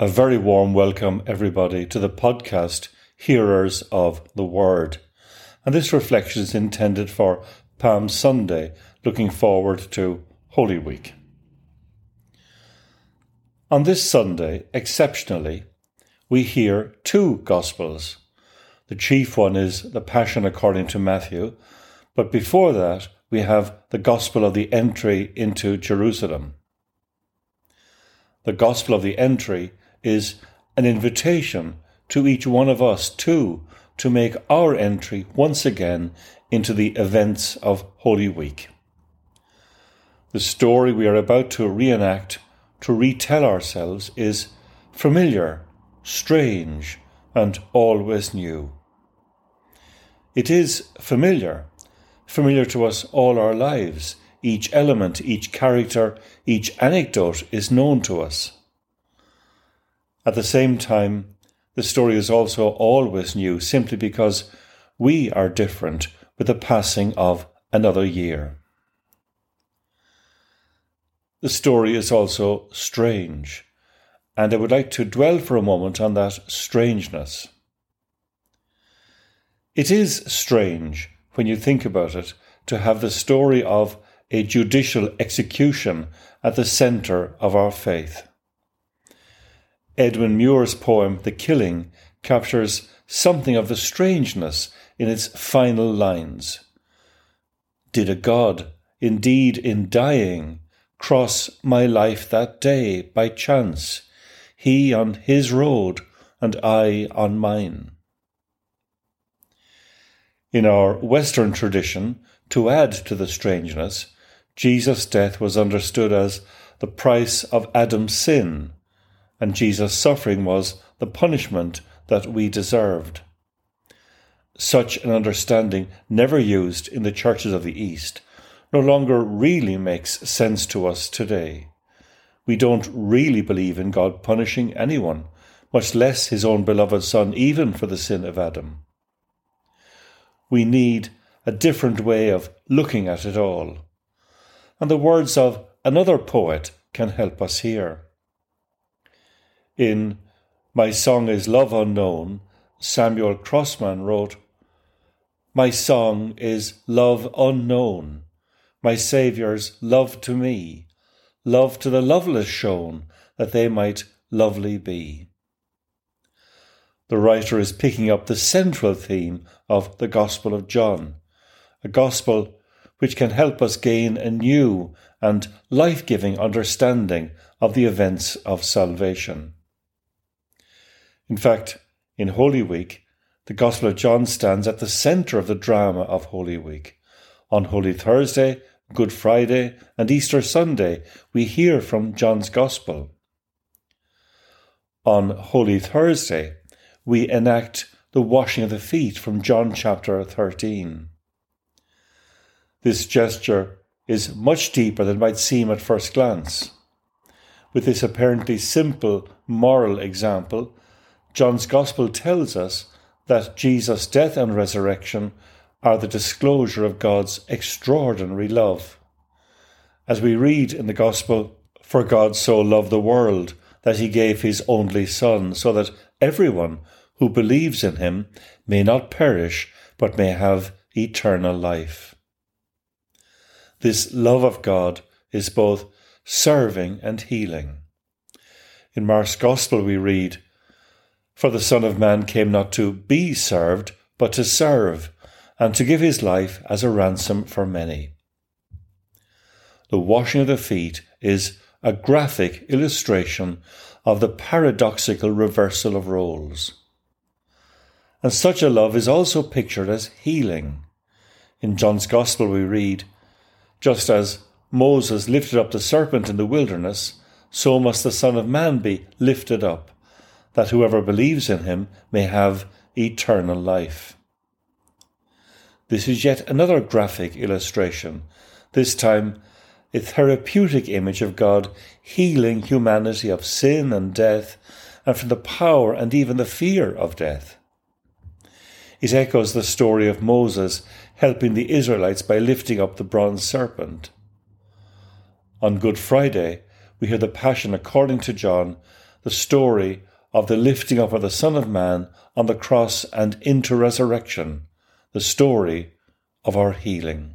A very warm welcome, everybody, to the podcast Hearers of the Word. And this reflection is intended for Palm Sunday, looking forward to Holy Week. On this Sunday, exceptionally, we hear two Gospels. The chief one is the Passion according to Matthew, but before that, we have the Gospel of the entry into Jerusalem. The Gospel of the entry is an invitation to each one of us too to make our entry once again into the events of Holy Week. The story we are about to reenact, to retell ourselves, is familiar, strange, and always new. It is familiar, familiar to us all our lives. Each element, each character, each anecdote is known to us. At the same time, the story is also always new simply because we are different with the passing of another year. The story is also strange, and I would like to dwell for a moment on that strangeness. It is strange, when you think about it, to have the story of a judicial execution at the centre of our faith. Edwin Muir's poem, The Killing, captures something of the strangeness in its final lines. Did a God, indeed in dying, cross my life that day by chance, he on his road and I on mine? In our Western tradition, to add to the strangeness, Jesus' death was understood as the price of Adam's sin and Jesus' suffering was the punishment that we deserved. Such an understanding, never used in the churches of the East, no longer really makes sense to us today. We don't really believe in God punishing anyone, much less his own beloved Son, even for the sin of Adam. We need a different way of looking at it all. And the words of another poet can help us here. In My Song is Love Unknown, Samuel Crossman wrote, My song is love unknown, my Saviour's love to me, love to the loveless shown, that they might lovely be. The writer is picking up the central theme of the Gospel of John, a Gospel which can help us gain a new and life giving understanding of the events of salvation. In fact, in Holy Week, the Gospel of John stands at the centre of the drama of Holy Week. On Holy Thursday, Good Friday, and Easter Sunday, we hear from John's Gospel. On Holy Thursday, we enact the washing of the feet from John chapter 13. This gesture is much deeper than might seem at first glance. With this apparently simple moral example, John's Gospel tells us that Jesus' death and resurrection are the disclosure of God's extraordinary love. As we read in the Gospel, For God so loved the world that he gave his only Son, so that everyone who believes in him may not perish, but may have eternal life. This love of God is both serving and healing. In Mark's Gospel, we read, for the Son of Man came not to be served, but to serve, and to give his life as a ransom for many. The washing of the feet is a graphic illustration of the paradoxical reversal of roles. And such a love is also pictured as healing. In John's Gospel, we read, Just as Moses lifted up the serpent in the wilderness, so must the Son of Man be lifted up that whoever believes in him may have eternal life. This is yet another graphic illustration, this time a therapeutic image of God healing humanity of sin and death and from the power and even the fear of death. It echoes the story of Moses helping the Israelites by lifting up the bronze serpent. On Good Friday, we hear the Passion according to John the story of the lifting up of the Son of Man on the cross and into resurrection, the story of our healing.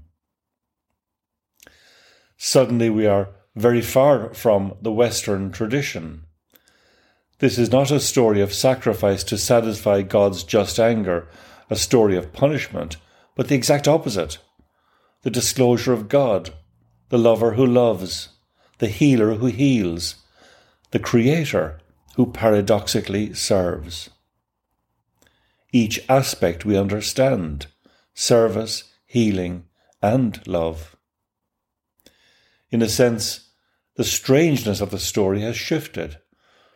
Suddenly, we are very far from the Western tradition. This is not a story of sacrifice to satisfy God's just anger, a story of punishment, but the exact opposite the disclosure of God, the lover who loves, the healer who heals, the creator who paradoxically serves. Each aspect we understand service, healing, and love. In a sense, the strangeness of the story has shifted.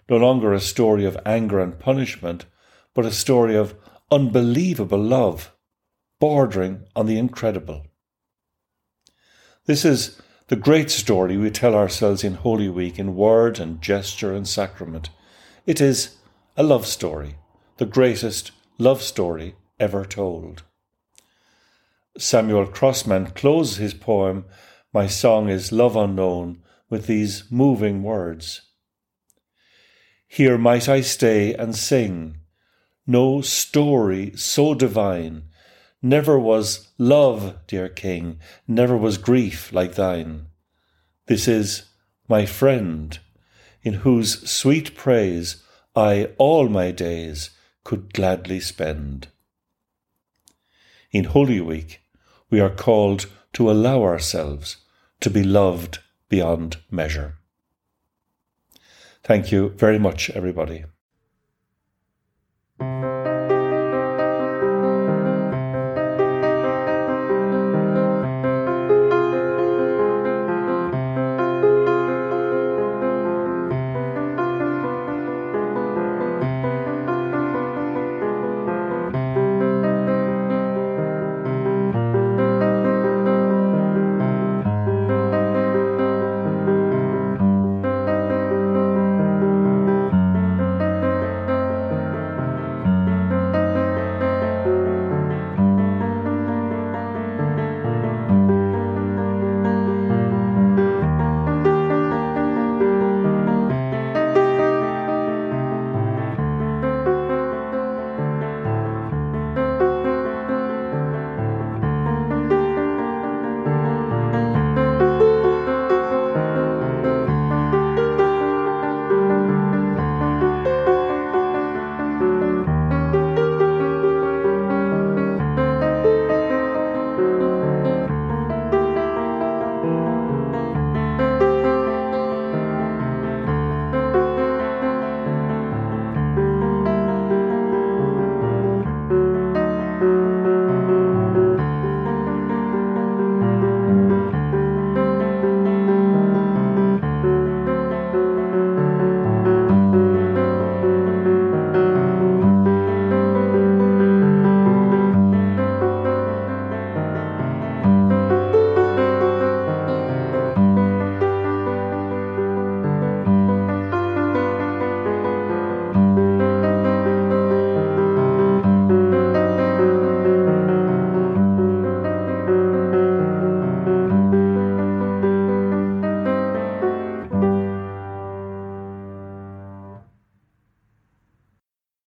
No longer a story of anger and punishment, but a story of unbelievable love, bordering on the incredible. This is the great story we tell ourselves in Holy Week in word and gesture and sacrament. It is a love story, the greatest love story ever told. Samuel Crossman closes his poem, My Song is Love Unknown, with these moving words Here might I stay and sing. No story so divine. Never was love, dear King, never was grief like thine. This is my friend in whose sweet praise I all my days could gladly spend. In Holy Week, we are called to allow ourselves to be loved beyond measure. Thank you very much, everybody.